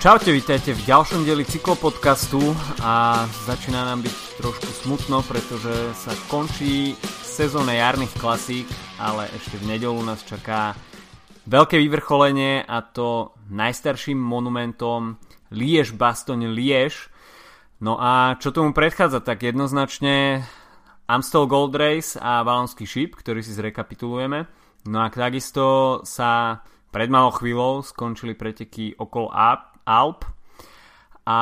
Čaute, vítajte v ďalšom dieli cyklopodcastu a začína nám byť trošku smutno, pretože sa končí sezóna jarných klasík, ale ešte v nedelu nás čaká veľké vyvrcholenie a to najstarším monumentom Liež Bastogne Liež. No a čo tomu predchádza, tak jednoznačne Amstel Gold Race a Valonský šíp, ktorý si zrekapitulujeme. No a takisto sa pred malou chvíľou skončili preteky okolo Alp a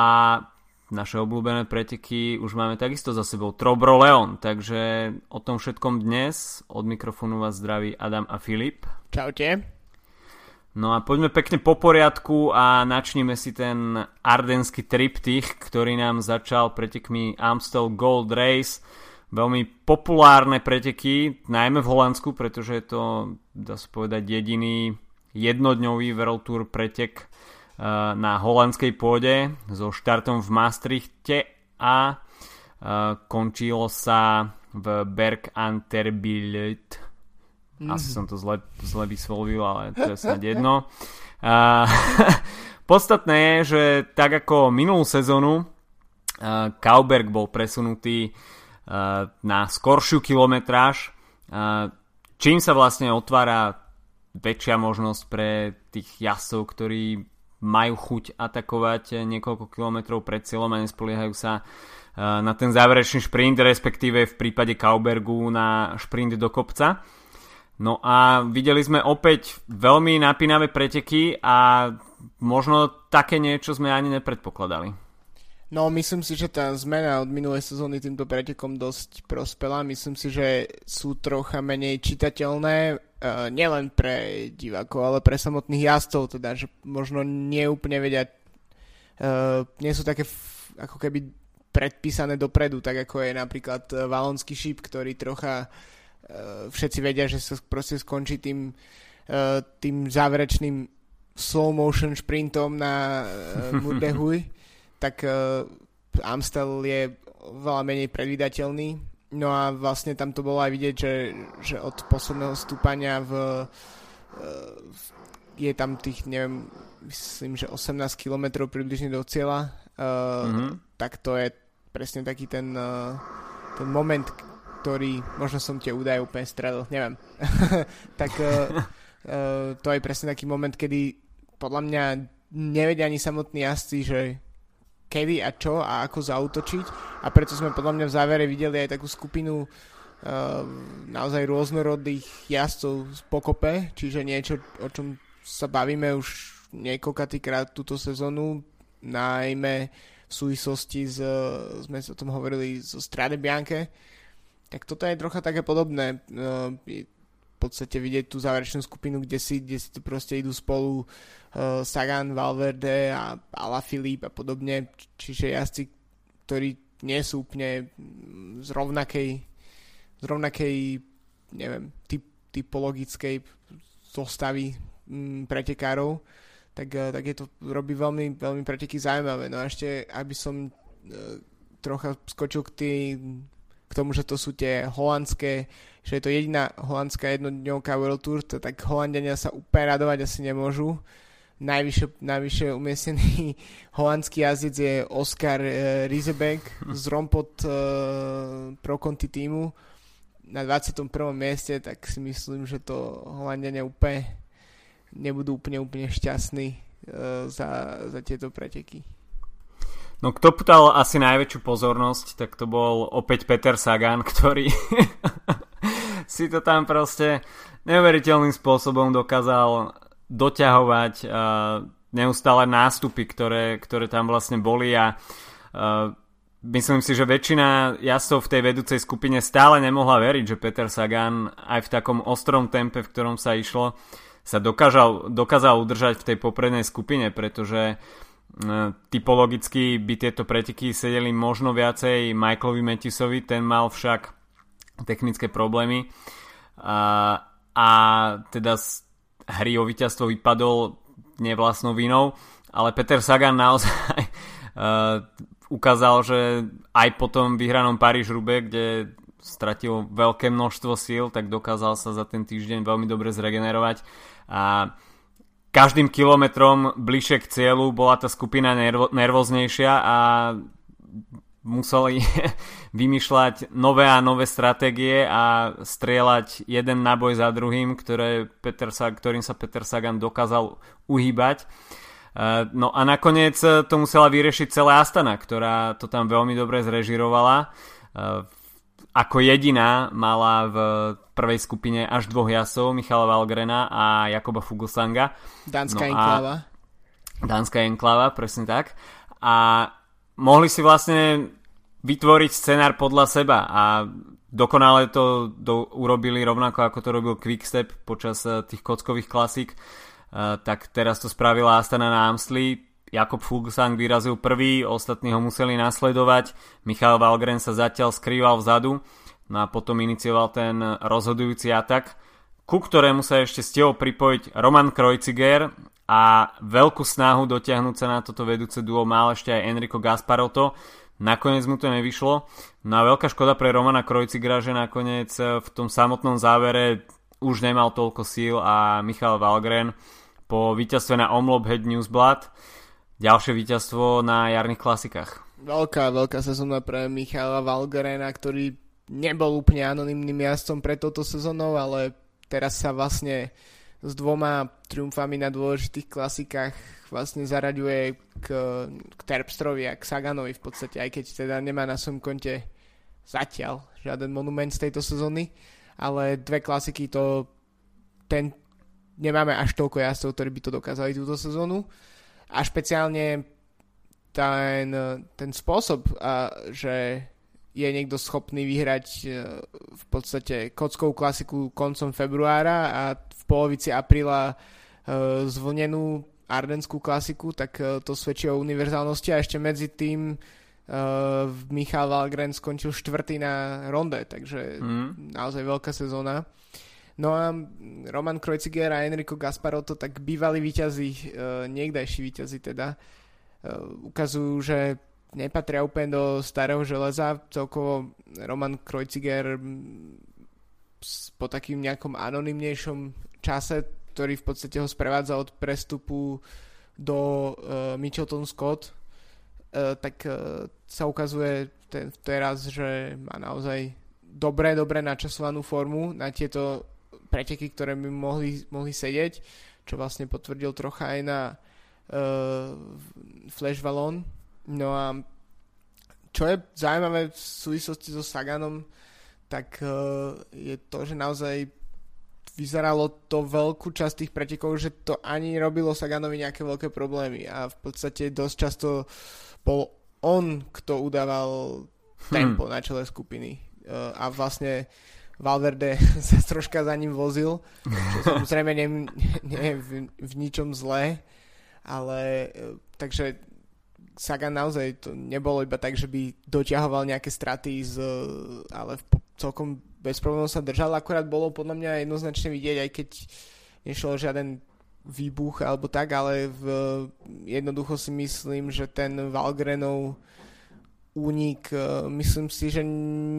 naše obľúbené preteky už máme takisto za sebou Trobro Leon, takže o tom všetkom dnes od mikrofónu vás zdraví Adam a Filip. Čaute. No a poďme pekne po poriadku a načníme si ten ardenský triptych, ktorý nám začal pretekmi Amstel Gold Race. Veľmi populárne preteky, najmä v Holandsku, pretože je to, dá sa povedať, jediný jednodňový World Tour pretek na holandskej pôde so štartom v Maastrichte a eh, končilo sa v Berg Anterbilt. Mm-hmm. Asi som to zle, zle vyslovil, ale to je snad jedno. Uh, podstatné je, že tak ako minulú sezónu uh, Kauberg bol presunutý na skoršiu kilometráž, čím sa vlastne otvára väčšia možnosť pre tých jazdcov, ktorí majú chuť atakovať niekoľko kilometrov pred cieľom a nespoliehajú sa e, na ten záverečný šprint, respektíve v prípade Kaubergu na šprint do kopca. No a videli sme opäť veľmi napínavé preteky a možno také niečo sme ani nepredpokladali. No, myslím si, že tá zmena od minulej sezóny týmto pretekom dosť prospela. Myslím si, že sú trocha menej čitateľné, nielen pre divákov, ale pre samotných jazdcov, teda, že možno nie úplne vedia, uh, nie sú také ako keby predpísané dopredu, tak ako je napríklad uh, Valonský šíp, ktorý trocha všetci vedia, že sa proste skončí tým, tým záverečným slow motion šprintom na Murdehuj tak Amstel je veľa menej predvydateľný. No a vlastne tam to bolo aj vidieť, že, že od posledného stúpania v, uh, je tam tých, neviem, myslím, že 18 km približne do cieľa. Uh, mm-hmm. Tak to je presne taký ten, uh, ten moment, ktorý, možno som tie údaje úplne stredol, neviem. tak uh, uh, to je presne taký moment, kedy podľa mňa nevedia ani samotní jazdci, že kedy a čo a ako zautočiť a preto sme podľa mňa v závere videli aj takú skupinu uh, naozaj rôznorodných jazdcov z pokope, čiže niečo, o čom sa bavíme už niekoľkatýkrát túto sezónu, najmä v súvislosti s, sme o tom hovorili zo Strade Bianche, tak toto je trocha také podobné. Uh, podstate vidieť tú záverečnú skupinu, kde si, kde si tu proste idú spolu uh, Sagan, Valverde a Ala Filip a podobne, čiže jazdci, ktorí nie sú úplne z rovnakej, z rovnakej neviem, typ, typologickej zostavy m, mm, pretekárov, tak, uh, tak je to robí veľmi, veľmi preteky zaujímavé. No a ešte, aby som uh, trocha skočil k, tý, k tomu, že to sú tie holandské že je to jediná holandská jednodňovka World Tour, to tak Holandiania sa úplne radovať asi nemôžu. Najvyššie, najvyššie umiestnený holandský jazdec je Oscar uh, Riesebeck z Rompot uh, Pro Conti týmu na 21. mieste, tak si myslím, že to Holandiania úplne nebudú úplne, úplne šťastní uh, za, za tieto preteky. No kto ptal asi najväčšiu pozornosť, tak to bol opäť Peter Sagan, ktorý si to tam proste neuveriteľným spôsobom dokázal doťahovať uh, neustále nástupy, ktoré, ktoré tam vlastne boli a uh, myslím si, že väčšina jazdcov v tej vedúcej skupine stále nemohla veriť, že Peter Sagan aj v takom ostrom tempe, v ktorom sa išlo, sa dokázal, dokázal udržať v tej poprednej skupine, pretože uh, typologicky by tieto preteky sedeli možno viacej Michaelovi Matthewsovi, ten mal však technické problémy. A, a teda hry o víťazstvo vypadol nevlastnou vinou, ale Peter Sagan naozaj uh, ukázal, že aj po tom vyhranom Paríž-Rube, kde stratil veľké množstvo síl, tak dokázal sa za ten týždeň veľmi dobre zregenerovať. A každým kilometrom bližšie k cieľu bola tá skupina nervo- nervóznejšia a museli vymýšľať nové a nové stratégie a strieľať jeden náboj za druhým, ktoré Peter ktorým sa Peter Sagan dokázal uhýbať. E, no a nakoniec to musela vyriešiť celá Astana, ktorá to tam veľmi dobre zrežirovala. E, ako jediná mala v prvej skupine až dvoch jasov, Michala Valgrena a Jakoba Fuglsanga. Dánska no enklava. Dánska enklava, presne tak. A mohli si vlastne vytvoriť scenár podľa seba a dokonale to do, urobili rovnako ako to robil Quickstep počas uh, tých kockových klasík. Uh, tak teraz to spravila Astana na Amsli Jakob Fuglsang vyrazil prvý ostatní ho museli nasledovať. Michal Valgren sa zatiaľ skrýval vzadu. No a potom inicioval ten rozhodujúci atak ku ktorému sa ešte stihol pripojiť Roman Kreuziger a veľkú snahu dotiahnuť sa na toto vedúce duo mal ešte aj Enrico Gasparotto Nakoniec mu to nevyšlo. No a veľká škoda pre Romana Krojcigra, že nakoniec v tom samotnom závere už nemal toľko síl a Michal Valgren po víťazstve na Omlop Head Newsblad ďalšie víťazstvo na jarných klasikách. Veľká, veľká sezóna pre Michala Valgrena, ktorý nebol úplne anonymným jazdcom pre touto sezónou, ale teraz sa vlastne s dvoma triumfami na dôležitých klasikách vlastne zaraďuje k, k Terpstrovi a k Saganovi v podstate, aj keď teda nemá na svojom konte zatiaľ žiaden monument z tejto sezóny, ale dve klasiky to ten nemáme až toľko jazdcov, ktorí by to dokázali túto sezónu. A špeciálne ten, ten spôsob, a, že je niekto schopný vyhrať e, v podstate kockovú klasiku koncom februára a v polovici apríla e, zvlnenú Ardenskú klasiku, tak uh, to svedčí o univerzálnosti a ešte medzi tým Michal Valgren skončil štvrtý na ronde, takže mm. naozaj veľká sezóna. No a Roman Kreuziger a Enrico Gasparotto, tak bývalí výťazí, niekdajší výťazí teda, ukazujú, že nepatria úplne do starého železa. Celkovo Roman Kreuziger po takým nejakom anonymnejšom čase ktorý v podstate ho sprevádza od prestupu do uh, Mitchelton Scott, uh, tak uh, sa ukazuje ten, teraz, že má naozaj dobre, dobre načasovanú formu na tieto preteky, ktoré by mohli, mohli sedieť, čo vlastne potvrdil trocha aj na uh, Flash Valon. No a čo je zaujímavé v súvislosti so Saganom, tak uh, je to, že naozaj vyzeralo to veľkú časť tých pretekov, že to ani robilo Saganovi nejaké veľké problémy a v podstate dosť často bol on, kto udával tempo hmm. na čele skupiny uh, a vlastne Valverde sa troška za ním vozil, čo samozrejme nie, nie v, v ničom zlé, ale uh, takže Sagan naozaj to nebolo iba tak, že by doťahoval nejaké straty, z, ale v, celkom bez problémov sa držal, akorát bolo podľa mňa jednoznačne vidieť, aj keď nešlo žiaden výbuch alebo tak, ale v, jednoducho si myslím, že ten Valgrenov únik, e, myslím si, že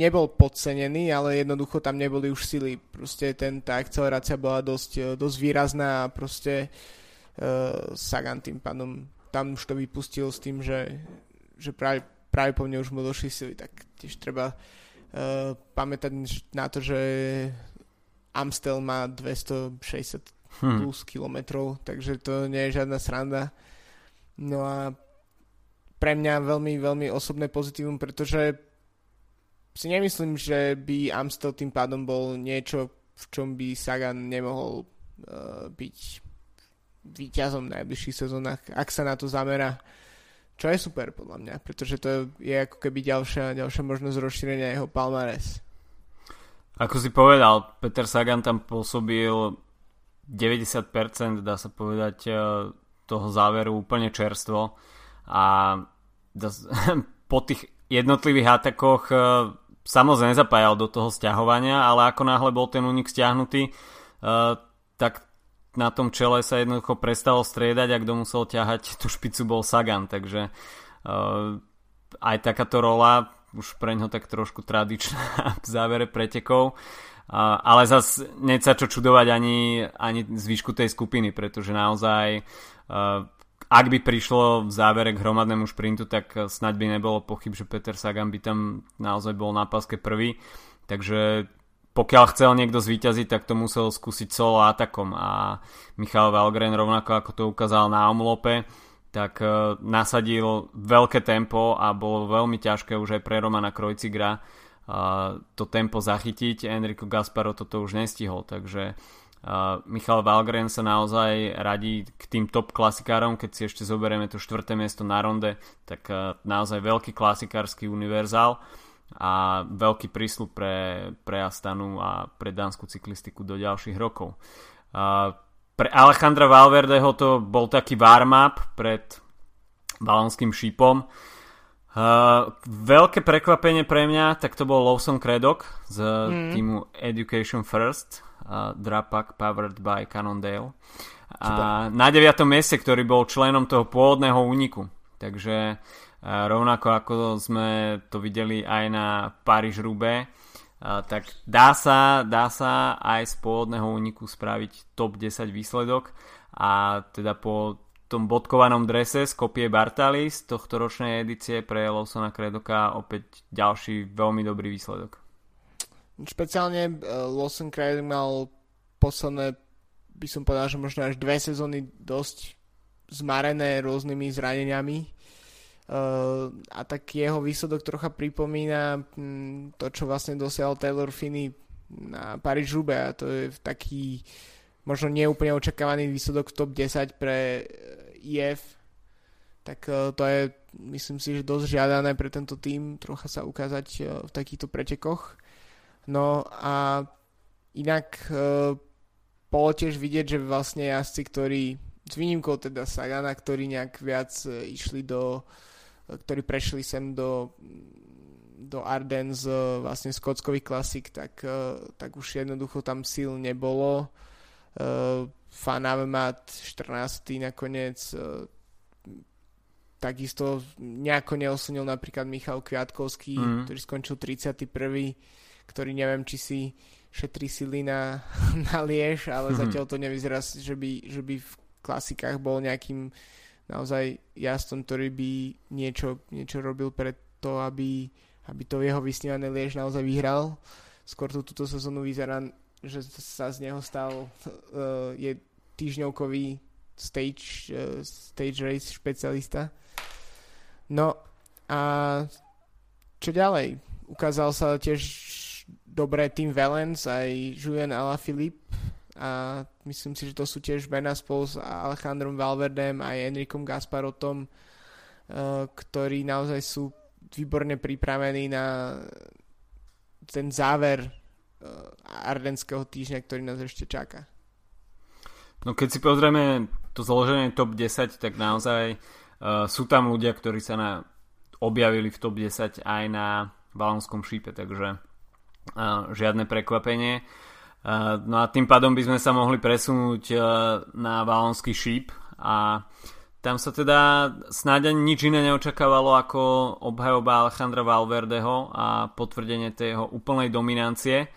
nebol podcenený, ale jednoducho tam neboli už sily. Proste ten, tá akcelerácia bola dosť, e, dosť výrazná a proste uh, Sagan tým pádom tam už to vypustil s tým, že, že práve, práve po mne už mu došli sily, tak tiež treba uh, pamätať na to, že Amstel má 260 hmm. plus kilometrov, takže to nie je žiadna sranda. No a pre mňa veľmi, veľmi osobné pozitívum, pretože si nemyslím, že by Amstel tým pádom bol niečo, v čom by Sagan nemohol uh, byť víťazom v najbližších sezónach, ak sa na to zamera. Čo je super podľa mňa, pretože to je ako keby ďalšia, ďalšia možnosť rozšírenia jeho palmares. Ako si povedal, Peter Sagan tam pôsobil 90% dá sa povedať e, toho záveru úplne čerstvo a po tých jednotlivých atakoch e, samozrejme nezapájal do toho stiahovania, ale ako náhle bol ten únik stiahnutý, e, tak na tom čele sa jednoducho prestalo striedať a kto musel ťahať tú špicu bol Sagan, takže uh, aj takáto rola už pre ňo tak trošku tradičná v závere pretekov. Uh, ale zas sa čo čudovať ani, ani zvyšku tej skupiny, pretože naozaj uh, ak by prišlo v závere k hromadnému šprintu, tak snaď by nebolo pochyb, že Peter Sagan by tam naozaj bol na paske prvý. Takže pokiaľ chcel niekto zvíťaziť, tak to musel skúsiť solo atakom. A Michal Valgren rovnako ako to ukázal na omlope, tak uh, nasadil veľké tempo a bolo veľmi ťažké už aj pre Romana Krojcigra uh, to tempo zachytiť. Enrico Gasparo toto už nestihol, takže Uh, Michal Valgren sa naozaj radí k tým top klasikárom, keď si ešte zoberieme to štvrté miesto na ronde, tak naozaj veľký klasikársky univerzál a veľký prísľub pre, pre Astanu a pre dánsku cyklistiku do ďalších rokov. Uh, pre Alejandra Valverdeho to bol taký warm-up pred balonským šípom. Uh, veľké prekvapenie pre mňa, tak to bol Lawson Craddock z mm. týmu Education First uh, Drapak powered by Cannondale. A na 9. mieste, ktorý bol členom toho pôvodného úniku. Takže uh, rovnako ako sme to videli aj na Paríž Rube, tak dá sa, dá sa aj z pôvodného úniku spraviť top 10 výsledok a teda po tom bodkovanom drese z kopie Bartali z tohto ročnej edície pre Lawsona Kredoka opäť ďalší veľmi dobrý výsledok. Špeciálne uh, Lawson Craddock mal posledné, by som povedal, že možno až dve sezóny dosť zmarené rôznymi zraneniami. Uh, a tak jeho výsledok trocha pripomína um, to, čo vlastne dosiahol Taylor Finney na paríž roubaix a to je taký možno neúplne očakávaný výsledok v top 10 pre IF tak uh, to je myslím si, že dosť žiadané pre tento tým trocha sa ukázať uh, v takýchto pretekoch. No a inak uh, bolo tiež vidieť, že vlastne jazdci, ktorí s výnimkou teda Sagana, ktorí nejak viac išli do e, ktorí prešli sem do do Ardennes vlastne skockových klasik, tak, e, tak už jednoducho tam síl nebolo. Fan Avemat 14. nakoniec takisto nejako neoslnil napríklad Michal Kviatkovský, mm. ktorý skončil 31. ktorý neviem, či si šetrí sily na, na Liež, ale mm-hmm. zatiaľ to nevyzerá, že by, že by v klasikách bol nejakým naozaj jazdcom, ktorý by niečo, niečo robil pre to, aby, aby to jeho vysnívané Liež naozaj vyhral. Skôr to túto sezónu vyzerá, že sa z neho stal uh, je týždňovkový stage, uh, stage race špecialista. No a čo ďalej? Ukázal sa tiež dobré Team Valence, aj Julian Alaphilippe a myslím si, že to sú tiež mená spolu s Alejandrom Valverdem aj Enrikom Gasparotom, uh, ktorí naozaj sú výborne pripravení na ten záver uh, ardenského týždňa, ktorý nás ešte čaká. No keď si pozrieme to zloženie top 10, tak naozaj uh, sú tam ľudia, ktorí sa na, objavili v top 10 aj na balonskom šípe, takže žiadne prekvapenie. No a tým pádom by sme sa mohli presunúť na Valonský šíp a tam sa teda snáď ani nič iné neočakávalo ako obhajoba Alejandra Valverdeho a potvrdenie tej jeho úplnej dominancie.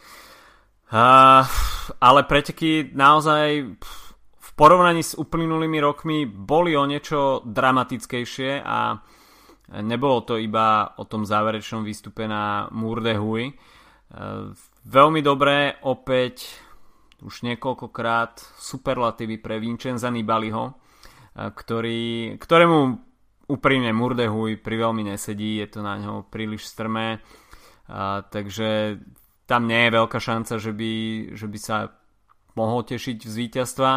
ale preteky naozaj v porovnaní s uplynulými rokmi boli o niečo dramatickejšie a nebolo to iba o tom záverečnom výstupe na Murde Hui Veľmi dobré, opäť už niekoľkokrát superlatívy pre Vincenza Nibaliho, ktorý, ktorému úprimne Murdehuj pri veľmi nesedí, je to na ňo príliš strmé, a, takže tam nie je veľká šanca, že by, že by sa mohol tešiť z víťazstva,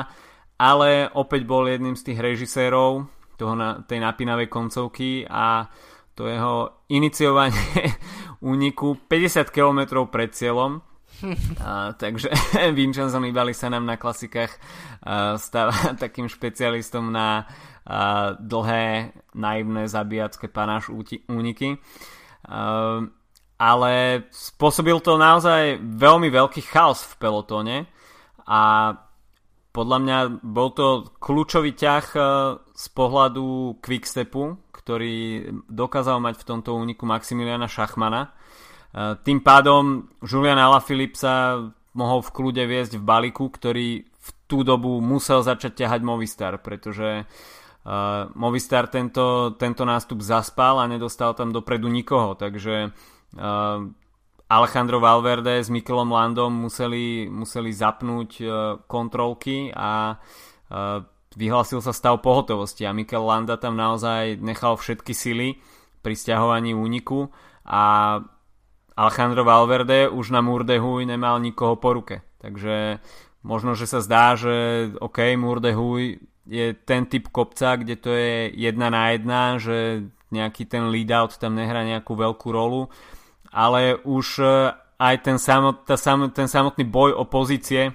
ale opäť bol jedným z tých režisérov toho na, tej napínavej koncovky a to jeho iniciovanie úniku 50 km pred cieľom. A, takže Vincenzo Nibali sa nám na klasikách a, stáva takým špecialistom na a, dlhé, naivné, zabíjacké panáš úniky. A, ale spôsobil to naozaj veľmi veľký chaos v pelotóne a podľa mňa bol to kľúčový ťah z pohľadu Quickstepu, ktorý dokázal mať v tomto úniku Maximiliana Šachmana. Tým pádom Julian Alaphilippe sa mohol v kľude viesť v balíku, ktorý v tú dobu musel začať ťahať Movistar, pretože uh, Movistar tento, tento nástup zaspal a nedostal tam dopredu nikoho, takže uh, Alejandro Valverde s Mikelom Landom museli, museli zapnúť kontrolky a vyhlásil sa stav pohotovosti a Mikel Landa tam naozaj nechal všetky sily pri stiahovaní úniku a Alejandro Valverde už na Murdehuj nemal nikoho po ruke. Takže možno, že sa zdá, že OK, Murdehuj je ten typ kopca, kde to je jedna na jedna, že nejaký ten lead out tam nehrá nejakú veľkú rolu, ale už e, aj ten, samot, tá ten samotný boj o pozície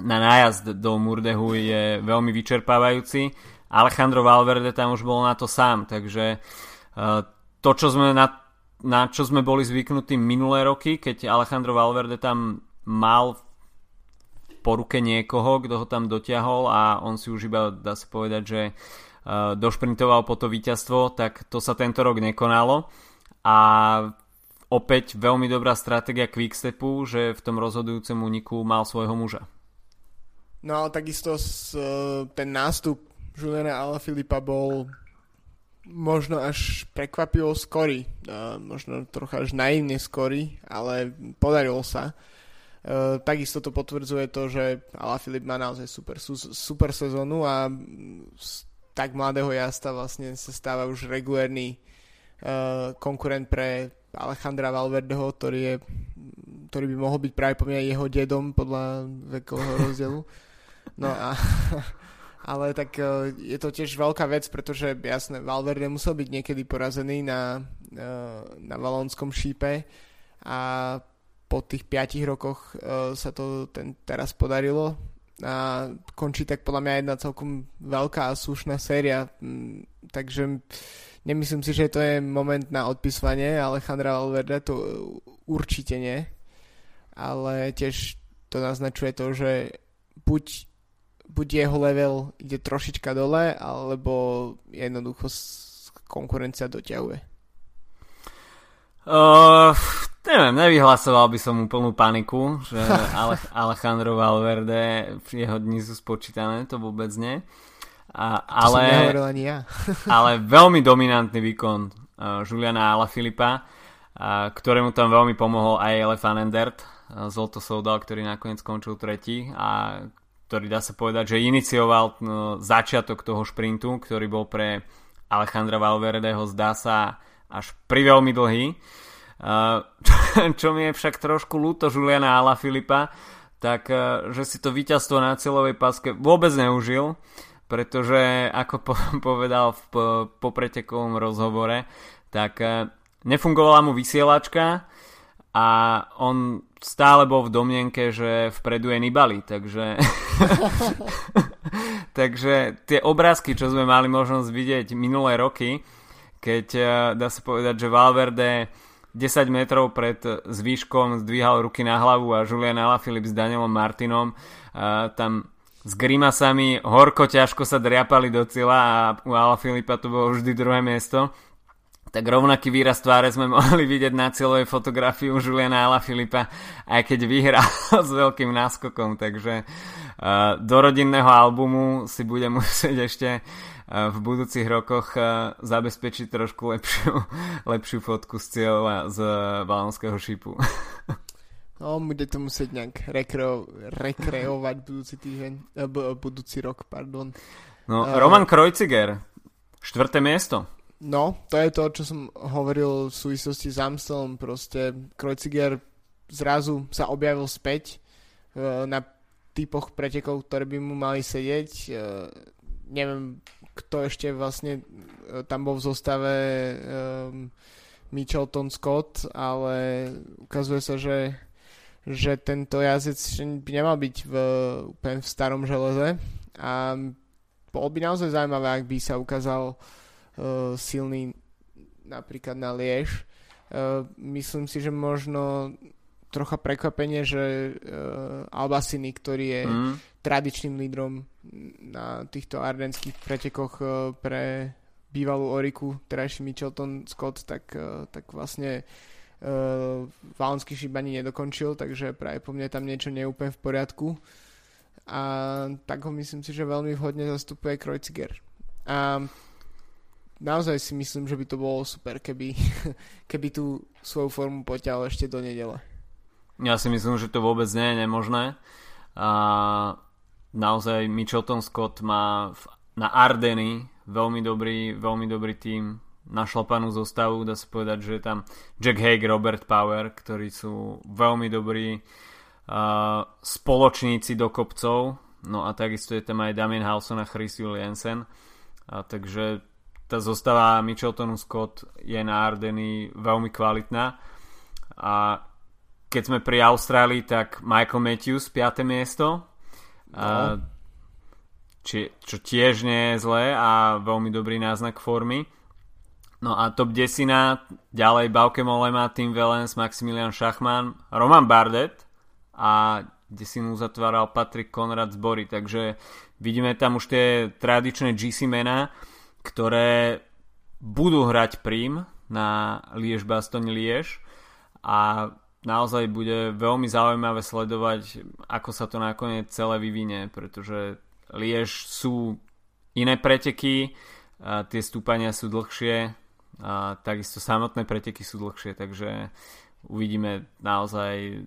na nájazd do Murdehu je veľmi vyčerpávajúci. Alejandro Valverde tam už bol na to sám, takže e, to, čo sme na, na čo sme boli zvyknutí minulé roky, keď Alejandro Valverde tam mal po ruke niekoho, kto ho tam dotiahol a on si už iba, dá sa povedať, že e, došprintoval po to víťazstvo, tak to sa tento rok nekonalo a opäť veľmi dobrá stratégia Quickstepu, že v tom rozhodujúcom úniku mal svojho muža. No ale takisto s, e, ten nástup Juliana Alaphilippa bol možno až prekvapivo skorý. Uh, možno trocha až naivne skorý, ale podarilo sa. Uh, takisto to potvrdzuje to, že Alaphilipp má naozaj super, super sezónu a z tak mladého jazda vlastne sa stáva už regulérny konkurent pre Alejandra Valverdeho, ktorý, je, ktorý by mohol byť práve po mňa jeho dedom podľa vekového rozdielu. No a ale tak e, je to tiež veľká vec, pretože jasné, Valverde musel byť niekedy porazený na, e, na Valonskom šípe a po tých 5 rokoch e, sa to ten, teraz podarilo a končí tak podľa mňa jedna celkom veľká a slušná séria, takže Nemyslím si, že to je moment na odpisovanie Alejandra Valverde, to určite nie. Ale tiež to naznačuje to, že buď, buď jeho level ide trošička dole, alebo jednoducho konkurencia doťahuje. Uh, neviem, nevyhlasoval by som úplnú paniku, že Alejandro Valverde v jeho dni sú spočítané, to vôbec nie. A, ale, ani ja. ale veľmi dominantný výkon uh, Juliana Filipa, uh, ktorému tam veľmi pomohol aj Ele Fanendert, uh, Zolto Soudal, ktorý nakoniec skončil tretí a ktorý dá sa povedať, že inicioval uh, začiatok toho šprintu, ktorý bol pre Alejandra Valverdeho zdá sa až pri veľmi dlhý. Uh, čo, mi je však trošku ľúto Juliana Filipa, tak uh, že si to víťazstvo na celovej paske vôbec neužil pretože ako po, povedal v popretekovom rozhovore, tak e, nefungovala mu vysielačka a on stále bol v domienke, že vpredu je Nibali, takže takže tie obrázky, čo sme mali možnosť vidieť minulé roky, keď e, dá sa povedať, že Valverde 10 metrov pred zvýškom zdvíhal ruky na hlavu a Julian Alaphilippe s Danielom Martinom uh, tam s grimasami, horko ťažko sa driapali do cieľa a u Ala Filipa to bolo vždy druhé miesto. Tak rovnaký výraz tváre sme mohli vidieť na cieľovej fotografii u Juliana Ala Filipa, aj keď vyhral s veľkým náskokom, takže uh, do rodinného albumu si bude musieť ešte uh, v budúcich rokoch uh, zabezpečiť trošku lepšiu, lepšiu fotku z cieľa z Valonského šipu. No, bude to musieť nejak rekreo, rekreovať budúci týždeň, eh, budúci rok, pardon. No, Roman Kreuziger, štvrté miesto. No, to je to, čo som hovoril v súvislosti s Amstelom, proste Kreuziger zrazu sa objavil späť uh, na typoch pretekov, ktoré by mu mali sedieť. Uh, neviem, kto ešte vlastne uh, tam bol v zostave um, Mitchelton Scott, ale ukazuje sa, že že tento jazdec by nemal byť v, úplne v starom železe a bolo by naozaj zaujímavé, ak by sa ukázal silný napríklad na Liež. Uh, myslím si, že možno trocha prekvapenie, že uh, Albasiny, ktorý je mm. tradičným lídrom na týchto ardenských pretekoch uh, pre bývalú Oriku, terajší Mitchelton Scott, tak, uh, tak vlastne uh, Valonský šíp ani nedokončil, takže práve po mne tam niečo neúplne v poriadku. A tak ho myslím si, že veľmi vhodne zastupuje Kreuziger. A naozaj si myslím, že by to bolo super, keby, keby tú svoju formu poťal ešte do nedele. Ja si myslím, že to vôbec nie je nemožné. A naozaj Mitchelton Scott má v, na Ardeny veľmi dobrý, veľmi dobrý tým našlapanú zostavu, dá sa povedať, že je tam Jack Hague, Robert Power, ktorí sú veľmi dobrí uh, spoločníci do kopcov, no a takisto je tam aj Damien Halson a Chris Jensen, a takže tá zostava Mitcheltonu Scott je na Ardeny veľmi kvalitná a keď sme pri Austrálii, tak Michael Matthews 5. miesto no. a, či, čo tiež nie je zlé a veľmi dobrý náznak formy no a top 10 ďalej Bauke Molema, Tim Wellens, Maximilian Schachmann Roman Bardet a kde si mu zatváral Patrick Konrad z Bory takže vidíme tam už tie tradičné GC mená ktoré budú hrať prím na Liež Bastogne Liež a naozaj bude veľmi zaujímavé sledovať, ako sa to nakoniec celé vyvinie, pretože Liež sú iné preteky, a tie stúpania sú dlhšie, a takisto samotné preteky sú dlhšie, takže uvidíme naozaj,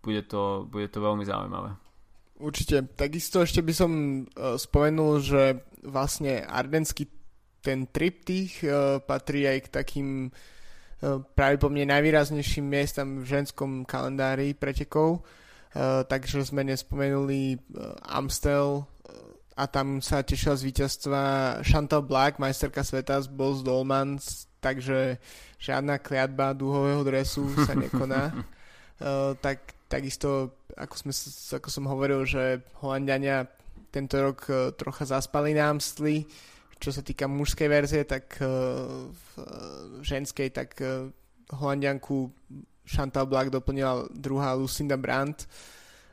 bude to, bude to veľmi zaujímavé. Určite. Takisto ešte by som e, spomenul, že vlastne ardenský ten triptych uh, patrí aj k takým uh, po mne najvýraznejším miestam v ženskom kalendári pretekov. Uh, takže sme nespomenuli uh, Amstel uh, a tam sa tešila z víťazstva Chantal Black, majsterka sveta z Bols Dolmans, takže žiadna kliatba dúhového dresu sa nekoná. uh, tak, takisto, ako, sme, ako som hovoril, že Holandiania tento rok trocha zaspali na Amstli, čo sa týka mužskej verzie, tak uh, v uh, ženskej, tak uh, Holandianku Chantal Black doplnila druhá Lucinda Brandt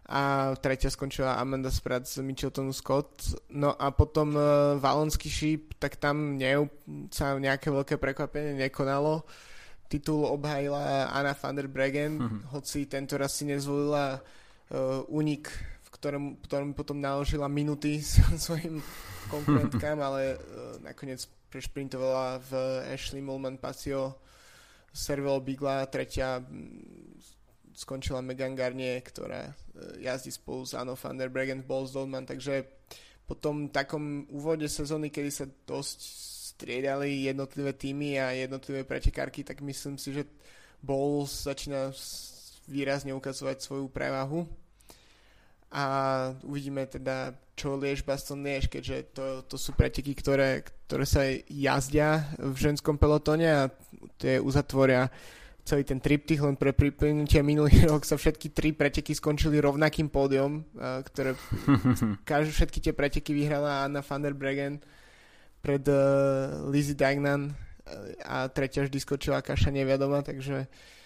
a tretia skončila Amanda Spratt z Mitcheltonu Scott. No a potom uh, Valonský šíp, tak tam ne, sa nejaké veľké prekvapenie nekonalo. Titul obhajila Anna van der Bregen, mm-hmm. hoci tento raz si nezvolila uh, unik, ktorom, ktorom potom naložila minuty svojim konkurentkám, ale uh, nakoniec prešprintovala v Ashley Mulman Pasio Servelo Bigla, tretia skončila Megan Garnier, ktorá uh, jazdí spolu s Anno van der Bregen Balls Dolman, takže po tom takom úvode sezóny, kedy sa dosť striedali jednotlivé týmy a jednotlivé pretekárky, tak myslím si, že Balls začína výrazne ukazovať svoju prevahu a uvidíme teda, čo Liež Baston Liež, keďže to, to sú preteky, ktoré, ktoré sa jazdia v ženskom pelotone a tie uzatvoria celý ten triptych, len pre priplynutie minulý rok sa všetky tri preteky skončili rovnakým pódium, ktoré každé všetky tie preteky vyhrala Anna van der Bregen pred uh, Lizzie Dagnan a tretia vždy skočila Kaša neviadoma, takže Eh,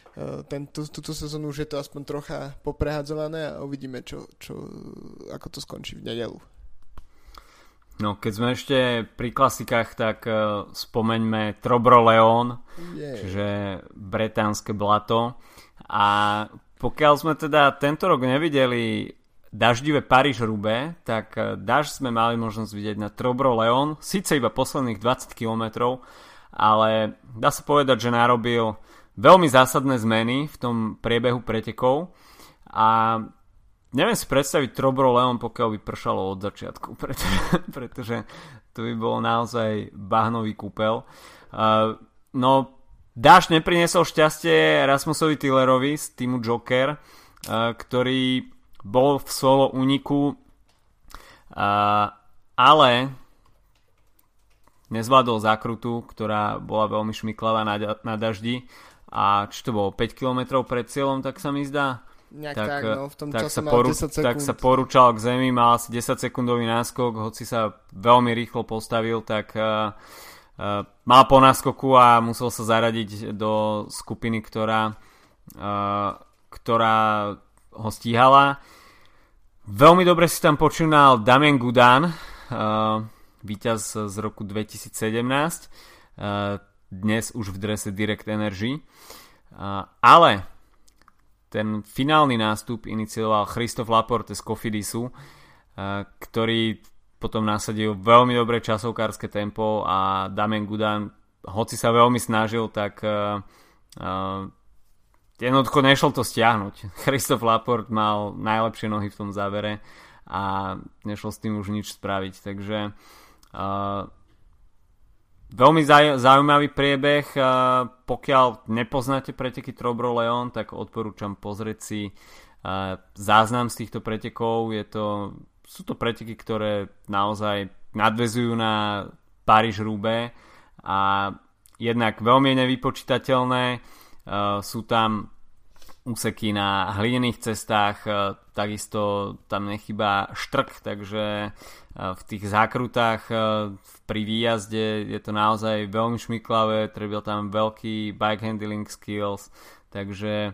tento, túto sezónu už je to aspoň trocha poprehadzované a uvidíme, čo, čo, ako to skončí v nedelu. No, keď sme ešte pri klasikách, tak uh, spomeňme Trobro Leon, yeah. čiže bretánske blato. A pokiaľ sme teda tento rok nevideli daždivé Paríž Rube, tak uh, dažď sme mali možnosť vidieť na Trobro Leon, síce iba posledných 20 km, ale dá sa povedať, že narobil veľmi zásadné zmeny v tom priebehu pretekov a neviem si predstaviť Trobro Leon, pokiaľ by pršalo od začiatku, pretože, pretože to by bol naozaj bahnový kúpel. Uh, no, Dáš neprinesol šťastie Rasmusovi Tillerovi z týmu Joker, uh, ktorý bol v solo úniku, uh, ale nezvládol zákrutu, ktorá bola veľmi šmiklavá na, na daždi a či to bolo 5 km pred cieľom, tak sa mi zdá. Nejak tak, tak, no, v tom tak sa, poru, 10 sekúnd. tak sa porúčal k zemi, mal asi 10 sekundový náskok, hoci sa veľmi rýchlo postavil, tak uh, uh, mal po náskoku a musel sa zaradiť do skupiny, ktorá, uh, ktorá ho stíhala. Veľmi dobre si tam počínal Damien Gudan, uh, víťaz z roku 2017, dnes už v drese Direct Energy. Ale ten finálny nástup inicioval Christoph Laporte z Cofidisu, ktorý potom nasadil veľmi dobré časovkárske tempo a Damien Gudan, hoci sa veľmi snažil, tak jednoducho nešlo to stiahnuť. Christoph Laport mal najlepšie nohy v tom závere a nešlo s tým už nič spraviť. Takže veľmi zaujímavý priebeh. Pokiaľ nepoznáte preteky Trobro Leon, tak odporúčam pozrieť si záznam z týchto pretekov. Je to, sú to preteky, ktoré naozaj nadvezujú na Paríž-Roubaix a jednak veľmi nevypočítateľné. Sú tam úseky na hlinených cestách, takisto tam nechýba štrk, takže v tých zákrutách e, pri výjazde je to naozaj veľmi šmiklavé, treba tam veľký bike handling skills, takže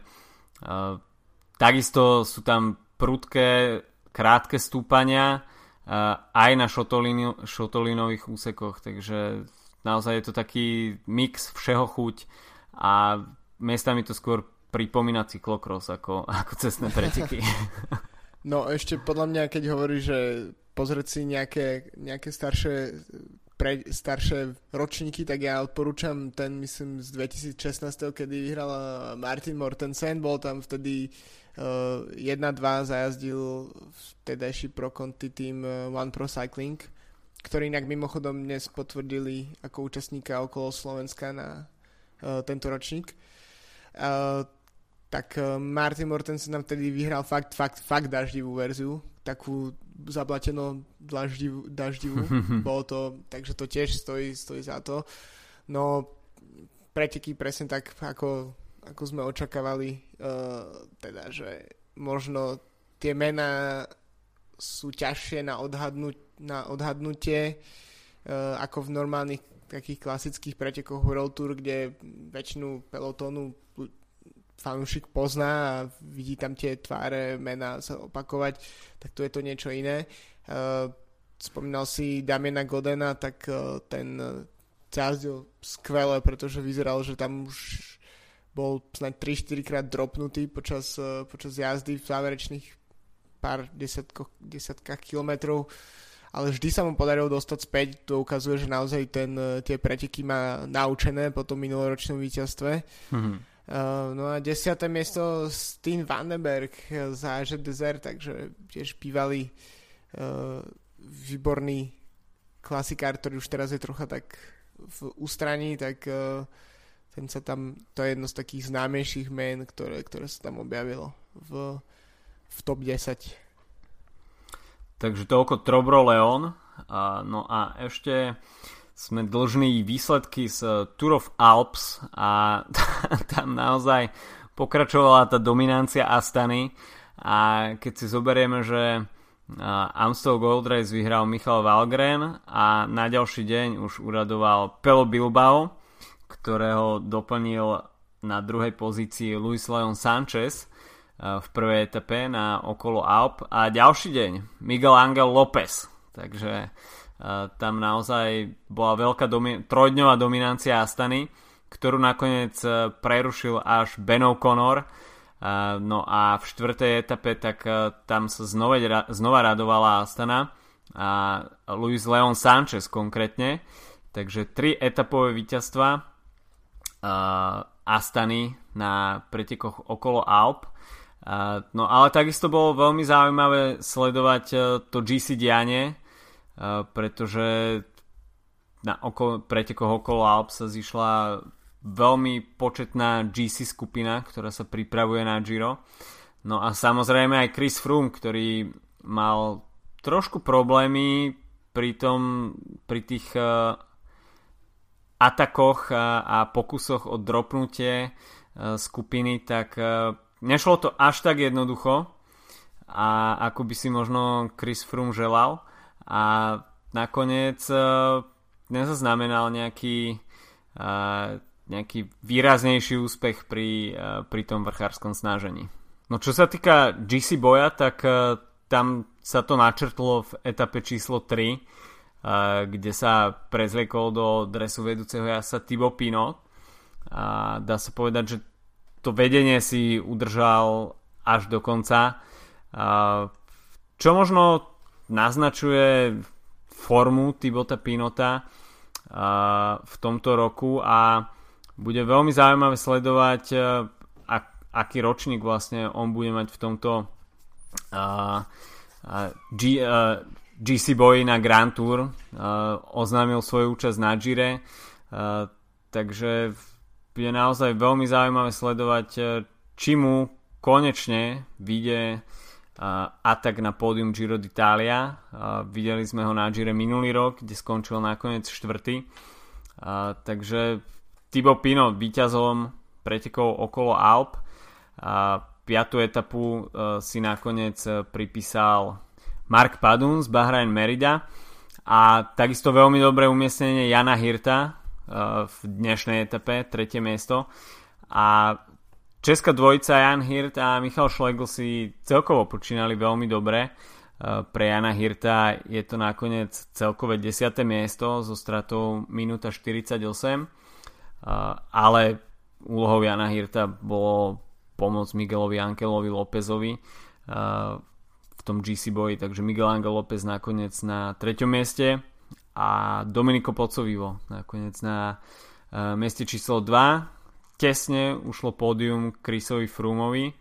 takisto sú tam prudké, krátke stúpania aj na šotolínových úsekoch, takže naozaj je to taký mix všeho chuť a miestami to skôr pripomína cyklokros ako, ako cestné preteky. No ešte podľa mňa, keď hovorí, že pozrieť si nejaké, nejaké staršie, pre, staršie ročníky, tak ja odporúčam ten, myslím, z 2016, kedy vyhral Martin Mortensen, bol tam vtedy uh, 1-2, zajazdil vtedajší pro konti tým uh, One Pro Cycling, ktorý inak mimochodom dnes potvrdili ako účastníka okolo Slovenska na uh, tento ročník. Uh, tak eh, Martin Mortensen nám vtedy vyhral fakt, fakt, fakt daždivú verziu, takú zablateno daždivú, daždivú. bolo to, takže to tiež stojí, stojí za to. No, preteky presne tak, ako, ako sme očakávali, uh, teda, že možno tie mená sú ťažšie na, odhadnú, na odhadnutie uh, ako v normálnych takých klasických pretekoch World Tour, kde väčšinu pelotónu fanúšik pozná a vidí tam tie tváre, mená sa opakovať, tak tu je to niečo iné. Uh, spomínal si Damiena Godena, tak uh, ten jazdil skvelé, pretože vyzeral, že tam už bol snad 3-4 krát dropnutý počas, počas jazdy v záverečných pár desiatkoch, desiatkách kilometrov ale vždy sa mu podarilo dostať späť, to ukazuje, že naozaj ten, tie preteky má naučené po tom minuloročnom víťazstve. Mm-hmm. Uh, no a desiate miesto Steen Vandenberg za Aže Desert, takže tiež bývalý uh, výborný klasikár, ktorý už teraz je trocha tak v ústraní, tak ten sa tam, to je jedno z takých známejších men, ktoré, ktoré sa tam objavilo v, v top 10. Takže toľko Trobro Leon. A, no a ešte sme dlžní výsledky z eh, Tour of Alps a tam naozaj pokračovala tá dominancia Astany a keď si zoberieme, že eh, Amstel Gold Race vyhral Michal Valgren a na ďalší deň už uradoval Pelo Bilbao, ktorého doplnil na druhej pozícii Luis Leon Sanchez eh, v prvej etape na okolo Alp a ďalší deň Miguel Angel López. Takže tam naozaj bola veľká domi- trojdňová dominancia Astany, ktorú nakoniec e, prerušil až Ben O'Connor. No a v štvrtej etape tak e, tam sa znova, znova radovala Astana a Luis Leon Sanchez konkrétne. Takže tri etapové víťazstva Astany na pretekoch okolo Alp. No ale takisto bolo veľmi zaujímavé sledovať e, to GC dianie, pretože na okolo, pretekoch okolo Alp sa zišla veľmi početná GC skupina, ktorá sa pripravuje na Giro. No a samozrejme aj Chris Froome, ktorý mal trošku problémy pri, tom, pri tých uh, atakoch a, a pokusoch o dropnutie uh, skupiny, tak uh, nešlo to až tak jednoducho a ako by si možno Chris Froome želal a nakoniec uh, nezaznamenal nejaký, uh, nejaký výraznejší úspech pri, uh, pri tom vrchárskom snažení. No čo sa týka GC boja, tak tam sa to načrtlo v etape číslo 3. kde sa prezliekol do dresu vedúceho jasa Thibaut Pinot a dá sa povedať, že to vedenie si udržal až do konca. Čo možno naznačuje formu Tibota Pinota v tomto roku a bude veľmi zaujímavé sledovať, aký ročník vlastne on bude mať v tomto GC Boy na Grand Tour. Oznámil svoju účasť na Gire, takže bude naozaj veľmi zaujímavé sledovať, či mu konečne vyjde atak na pódium Giro d'Italia. Uh, videli sme ho na Gire minulý rok, kde skončil nakoniec štvrtý. Uh, takže Thibaut Pinot víťazom pretekov okolo Alp. Piatú etapu si nakoniec pripísal Mark Padun z Bahrain Merida a takisto veľmi dobré umiestnenie Jana Hirta, v dnešnej etape, tretie miesto. A česká dvojica Jan Hirt a Michal Schlegel si celkovo počínali veľmi dobre. Pre Jana Hirta je to nakoniec celkové 10. miesto so stratou minúta 48. Ale úlohou Jana Hirta bolo pomôcť Miguelovi Angelovi Lópezovi v tom GC boji, takže Miguel Angel López nakoniec na treťom mieste a Domenico Pocovivo nakoniec na mieste číslo 2 tesne ušlo pódium Chrisovi Frumovi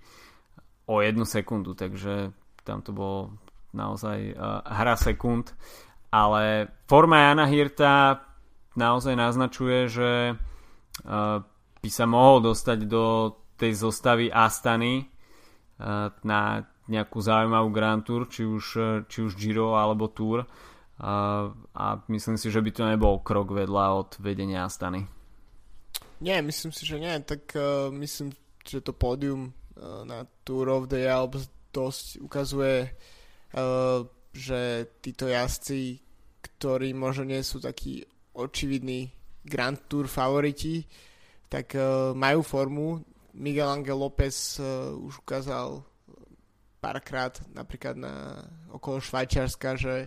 o jednu sekundu, takže tam to bolo naozaj uh, hra sekund ale forma Jana Hirta naozaj naznačuje, že uh, by sa mohol dostať do tej zostavy Astany uh, na nejakú zaujímavú Grand Tour, či už, či už Giro alebo Tour a, a myslím si, že by to nebol krok vedľa od vedenia Astany. Nie, myslím si, že nie. Tak uh, myslím, že to pódium uh, na Tour of the Alps dosť ukazuje, uh, že títo jazdci, ktorí možno nie sú takí očividní Grand Tour favoriti, tak uh, majú formu. Miguel Angel López uh, už ukázal párkrát napríklad na okolo Švajčiarska, že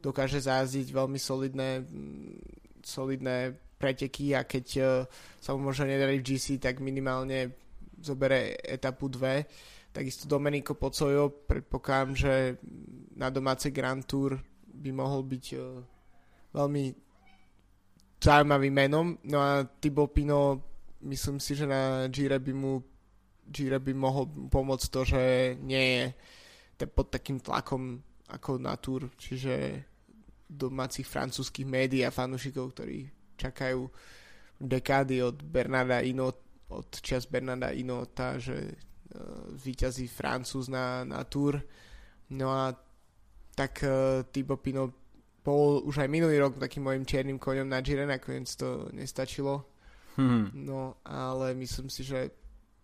dokáže zázdiť veľmi solidné, mm, solidné preteky a keď uh, sa mu možno nedarí v GC, tak minimálne zobere etapu 2. Takisto Domenico Pocojo, predpokladám, že na domáce Grand Tour by mohol byť uh, veľmi zaujímavým menom. No a Thibaut Pino, myslím si, že na Gire by mu Gire by mohol pomôcť to, že nie je pod takým tlakom ako na Tour, čiže domácich francúzských médií a fanúšikov, ktorí čakajú dekády od Bernarda Ino, od čas Bernarda Inota, že uh, víťazí Francúz na, na Tour. No a tak uh, Thibaut Pinot bol už aj minulý rok takým mojim čiernym koňom na Gire, nakoniec to nestačilo. Hmm. No, ale myslím si, že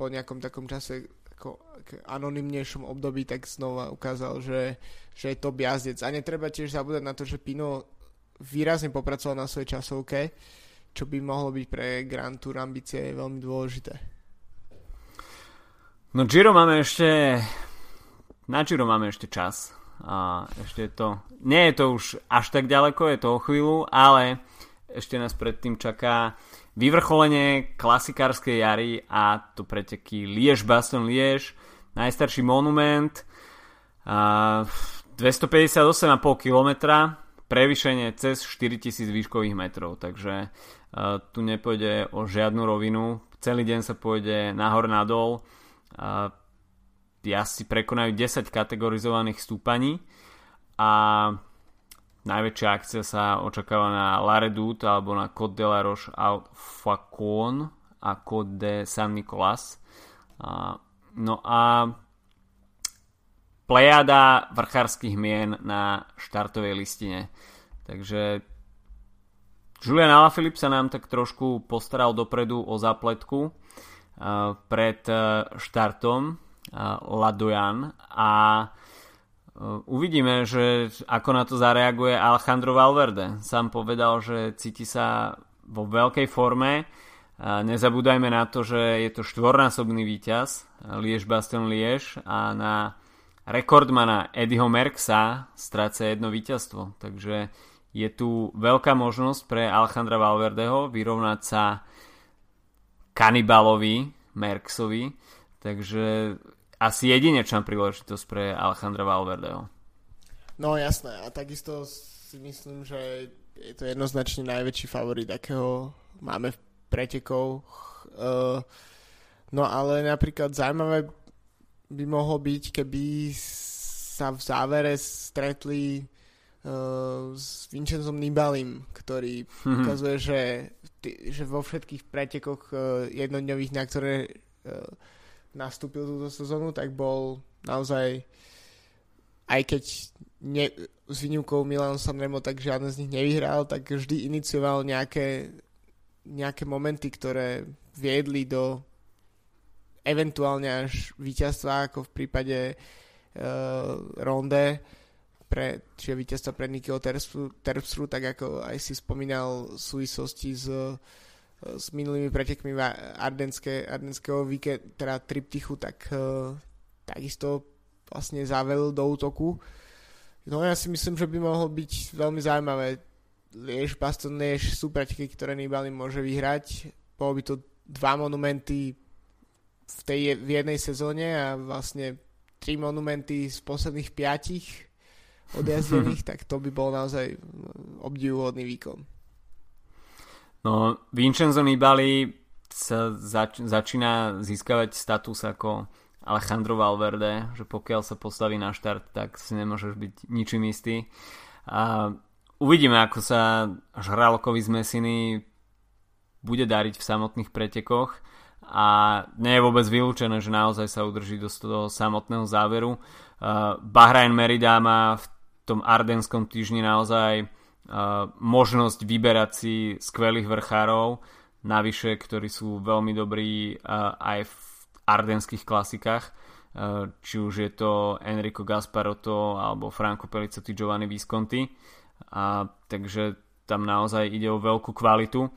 po nejakom takom čase ako anonymnejšom období tak znova ukázal, že, že je to jazdec. A netreba tiež zabúdať na to, že Pino výrazne popracoval na svojej časovke, čo by mohlo byť pre Grand Tour ambície veľmi dôležité. No Giro máme ešte na Giro máme ešte čas a ešte je to nie je to už až tak ďaleko, je to o chvíľu, ale ešte nás predtým čaká vyvrcholenie klasikárskej jary a to preteky Liež-Baston Liež, najstarší monument, 258,5 km, prevýšenie cez 4000 výškových metrov, takže tu nepôjde o žiadnu rovinu, celý deň sa pôjde nahor nadol, jazdci prekonajú 10 kategorizovaných stúpaní a Najväčšia akcia sa očakáva na La Redoute alebo na Côte de la Roche au Facon a Côte de San Nicolas. No a plejada vrchárskych mien na štartovej listine. Takže Julian Alaphilippe sa nám tak trošku postaral dopredu o zapletku pred štartom Ladojan a uvidíme, že ako na to zareaguje Alejandro Valverde. Sám povedal, že cíti sa vo veľkej forme. Nezabúdajme na to, že je to štvornásobný víťaz Liež Baston Liež a na rekordmana Eddieho Merksa stráca jedno víťazstvo. Takže je tu veľká možnosť pre Alejandra Valverdeho vyrovnať sa kanibalovi Merksovi, takže asi jedinečná príležitosť pre Alejandra Valverdeho. No jasné, a takisto si myslím, že je to jednoznačne najväčší favorit, akého máme v pretekov. Uh, no ale napríklad zaujímavé by mohlo byť, keby sa v závere stretli uh, s Vincenzom Nibalim, ktorý mm-hmm. ukazuje, že, že vo všetkých pretekoch uh, jednodňových, na ktoré uh, nastúpil túto sezónu, tak bol naozaj aj keď ne, s výnimkou Milan Sanremo tak žiadne z nich nevyhral, tak vždy inicioval nejaké, nejaké momenty, ktoré viedli do eventuálne až víťazstva, ako v prípade uh, Ronde, pre, čiže víťazstva pre Nikio Terpsru, tak ako aj si spomínal v súvislosti s, s minulými pretekmi Ardenské, Ardenského víke, teda Triptychu, tak uh, takisto vlastne zavelil do útoku. No ja si myslím, že by mohlo byť veľmi zaujímavé. Liež, Baston Liež sú preteky, ktoré Nibali môže vyhrať. Bolo by to dva monumenty v tej v jednej sezóne a vlastne tri monumenty z posledných piatich odjazdených, tak to by bol naozaj obdivuhodný výkon. No, Vincenzo Nibali sa zač- začína získavať status ako Alejandro Valverde, že pokiaľ sa postaví na štart, tak si nemôžeš byť ničím istý. A uvidíme, ako sa Žralokovi z Mesiny bude dariť v samotných pretekoch a nie je vôbec vylúčené, že naozaj sa udrží do toho samotného záveru. Bahrain Merida má v tom ardenskom týždni naozaj možnosť vyberať si skvelých vrchárov, navyše, ktorí sú veľmi dobrí aj v ardenských klasikách, či už je to Enrico Gasparotto alebo Franco Pellicotti Giovanni Visconti. A, takže tam naozaj ide o veľkú kvalitu.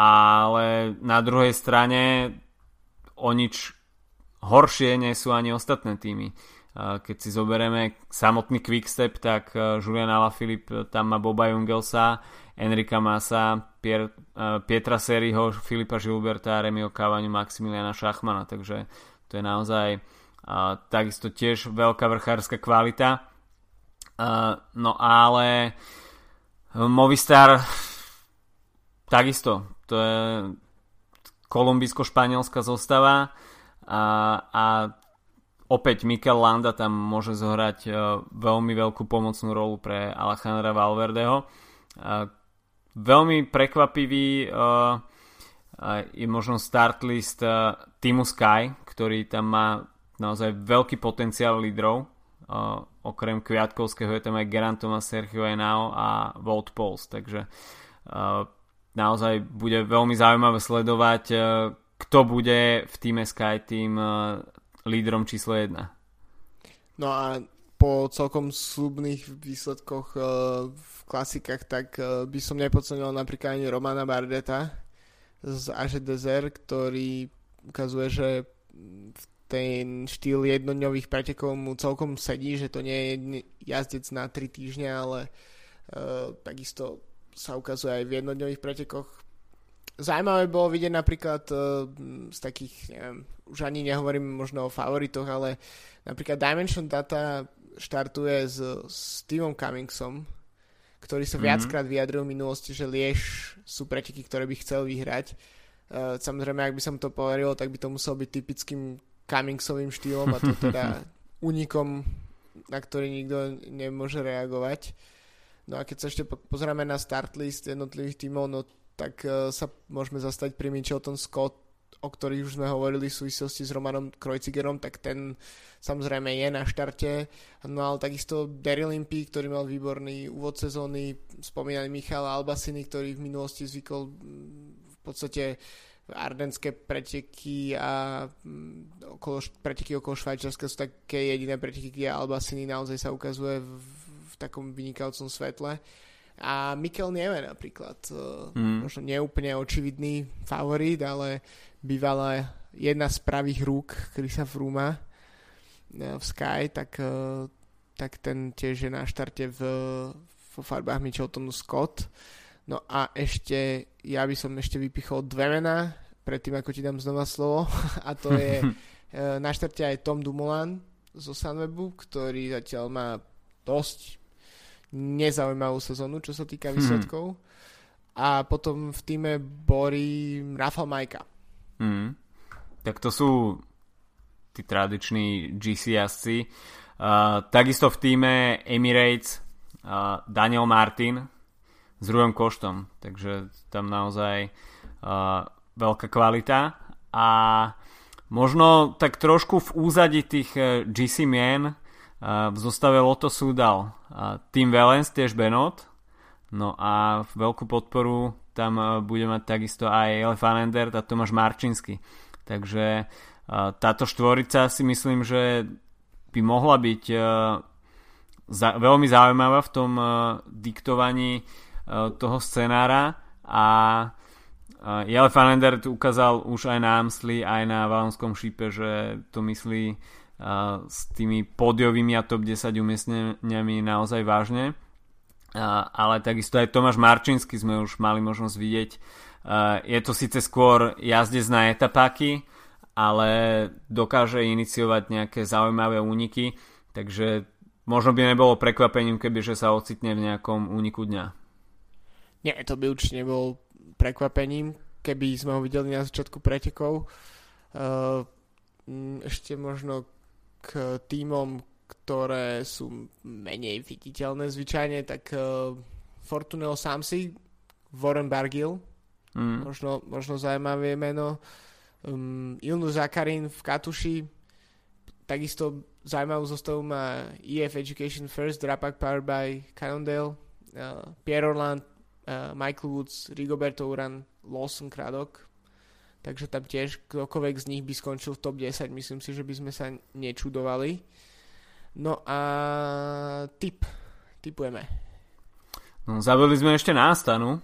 Ale na druhej strane o nič horšie nie sú ani ostatné týmy. E, keď si zoberieme samotný Quickstep, tak e, Julian Alaphilippe tam má Boba Jungelsa, Enrika Masa, Pier, Pietra Seriho, Filipa Žilberta, Remio Kávaniu, Maximiliana Šachmana, takže to je naozaj takisto tiež veľká vrchárska kvalita. No ale Movistar takisto, to je kolumbijsko-španielská zostava a, a opäť Mikel Landa tam môže zohrať uh, veľmi veľkú pomocnú rolu pre Alejandra Valverdeho, uh, Veľmi prekvapivý je možno start list Timu Sky, ktorý tam má naozaj veľký potenciál lídrov. Okrem Kviatkovského je tam aj Geran Thomas, Sergio Enao a Volt Pauls, takže naozaj bude veľmi zaujímavé sledovať, uh, kto bude v týme Sky lídrom číslo 1. No a po celkom slubných výsledkoch uh, v klasikách, tak uh, by som nepodcenil napríklad ani Romana Bardeta z Aže Desert, ktorý ukazuje, že ten štýl jednodňových pretekov mu celkom sedí, že to nie je jazdec na 3 týždne, ale takisto sa ukazuje aj v jednodňových pretekoch. Zaujímavé bolo vidieť napríklad uh, z takých, neviem, už ani nehovorím možno o favoritoch, ale napríklad Dimension Data štartuje s Steveom Cummingsom, ktorý sa mm-hmm. viackrát vyjadril v minulosti, že Liež sú preteky, ktoré by chcel vyhrať. Uh, samozrejme, ak by som to poveril, tak by to musel byť typickým Cummingsovým štýlom a to teda únikom, na ktorý nikto nemôže reagovať. No a keď sa ešte pozrieme na start list jednotlivých tímov, no tak uh, sa môžeme zastať pri Mitchelton Scott, o ktorých už sme hovorili v súvislosti s Romanom Krojcigerom, tak ten samozrejme je na štarte. No ale takisto Daryl Impey, ktorý mal výborný úvod sezóny, spomínaný Michal Albasiny, ktorý v minulosti zvykol v podstate ardenské preteky a okolo, preteky okolo Švajčiarska sú také jediné preteky, kde Albasiny naozaj sa ukazuje v, v takom vynikajúcom svetle. A Mikel Nieve napríklad, mm. možno neúplne očividný favorit, ale bývala jedna z pravých rúk Krisa Fruma e, v Sky, tak, e, tak ten tiež je na štarte v, v farbách Micheltonu Scott. No a ešte, ja by som ešte vypichol dve mená, predtým ako ti dám znova slovo. A to je, na štarte aj Tom Dumoulin zo Sunwebu, ktorý zatiaľ má dosť nezaujímavú sezónu, čo sa týka mhm. výsledkov. Hmm. A potom v týme borí Rafa Majka. Hmm. Tak to sú tí tradiční GC jazdci. Uh, takisto v týme Emirates uh, Daniel Martin s Rujem Koštom, takže tam naozaj uh, veľká kvalita a možno tak trošku v úzadi tých uh, GC mien v zostave Loto Sudal uh, Tim Valens, tiež Benot. No a veľkú podporu tam uh, bude mať takisto aj Elef Anender a Tomáš Marčinsky takže uh, táto štvorica si myslím, že by mohla byť za, veľmi zaujímavá v tom diktovaní toho scenára. A Jale Fanander ukázal už aj na Amsli, aj na Valonskom šípe, že to myslí s tými pódiovými a top 10 umiestneniami naozaj vážne. Ale takisto aj Tomáš Marčinsky sme už mali možnosť vidieť. Je to síce skôr jazdec na etapáky, ale dokáže iniciovať nejaké zaujímavé úniky, takže možno by nebolo prekvapením, keby že sa ocitne v nejakom úniku dňa. Nie, to by určite nebolo prekvapením, keby sme ho videli na začiatku pretekov. Uh, ešte možno k týmom, ktoré sú menej viditeľné zvyčajne, tak uh, Fortunel Samsi, Warren Bargill, mm. možno, možno zaujímavé meno um, Ilnu Zakarin v Katuši, takisto zaujímavú zostavu má EF Education First, Drapak Powered by Cannondale, uh, Pierre Orland, uh, Michael Woods, Rigoberto Uran, Lawson Kradok, takže tam tiež ktokoľvek z nich by skončil v top 10, myslím si, že by sme sa nečudovali. No a tip, tipujeme. No, zabili sme ešte na Astanu.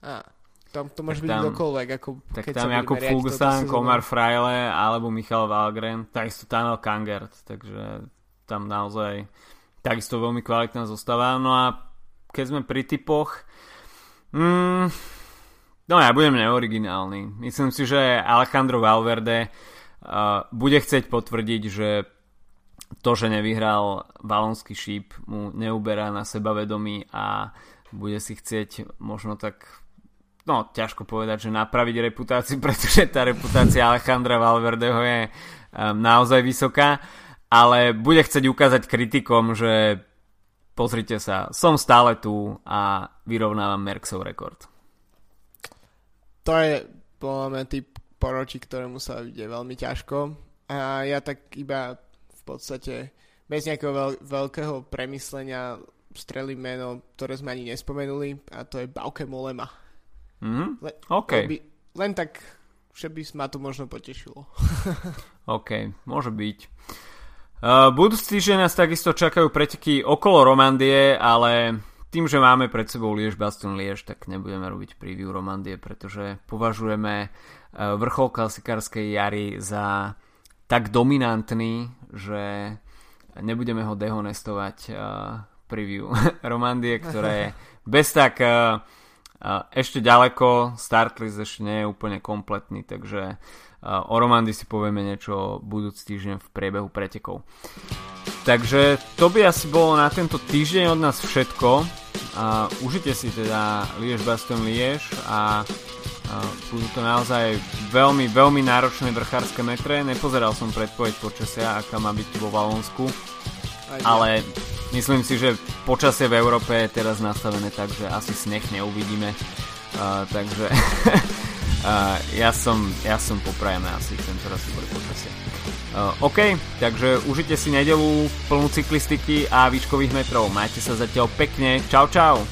Á, tam to môže byť kdokoľvek. Ako, tak keď tam Jakub Fuglsang, Komar Fraile alebo Michal Valgren, takisto Tanel Kangert, takže tam naozaj takisto veľmi kvalitná zostava. No a keď sme pri typoch, mm, no ja budem neoriginálny. Myslím si, že Alejandro Valverde uh, bude chcieť potvrdiť, že to, že nevyhral valonský šíp, mu neuberá na sebavedomí a bude si chcieť možno tak no ťažko povedať, že napraviť reputáciu, pretože tá reputácia Alejandra Valverdeho je um, naozaj vysoká, ale bude chcieť ukázať kritikom, že pozrite sa, som stále tu a vyrovnávam Merksov rekord. To je podľa mňa typ poročí, ktorému sa ide veľmi ťažko a ja tak iba v podstate bez nejakého veľ- veľkého premyslenia strelím meno, ktoré sme ani nespomenuli a to je Bauke Molema Mm-hmm. Le. By, len tak, že by ma to možno potešilo. OK, môže byť. Uh, budúci týždeň nás takisto čakajú preteky okolo Romandie, ale tým, že máme pred sebou Liež Baston Liež, tak nebudeme robiť preview Romandie, pretože považujeme uh, vrchol klasikárskej jary za tak dominantný, že nebudeme ho dehonestovať uh, preview Romandie, ktoré bez tak uh, ešte ďaleko, startlist ešte nie je úplne kompletný, takže o Romandy si povieme niečo budúci týždeň v priebehu pretekov. Takže to by asi bolo na tento týždeň od nás všetko. Užite si teda Liež Baston Liež a budú to naozaj veľmi, veľmi náročné vrchárske metre. Nepozeral som predpoveď počasia, aká má byť vo Valonsku, ale Myslím si, že počasie v Európe je teraz nastavené tak, že asi sneh neuvidíme. Uh, takže uh, ja som, ja som poprajený asi tento raz bude počasie. Uh, OK, takže užite si nedelu plnú cyklistiky a výškových metrov. Majte sa zatiaľ pekne. Čau, čau.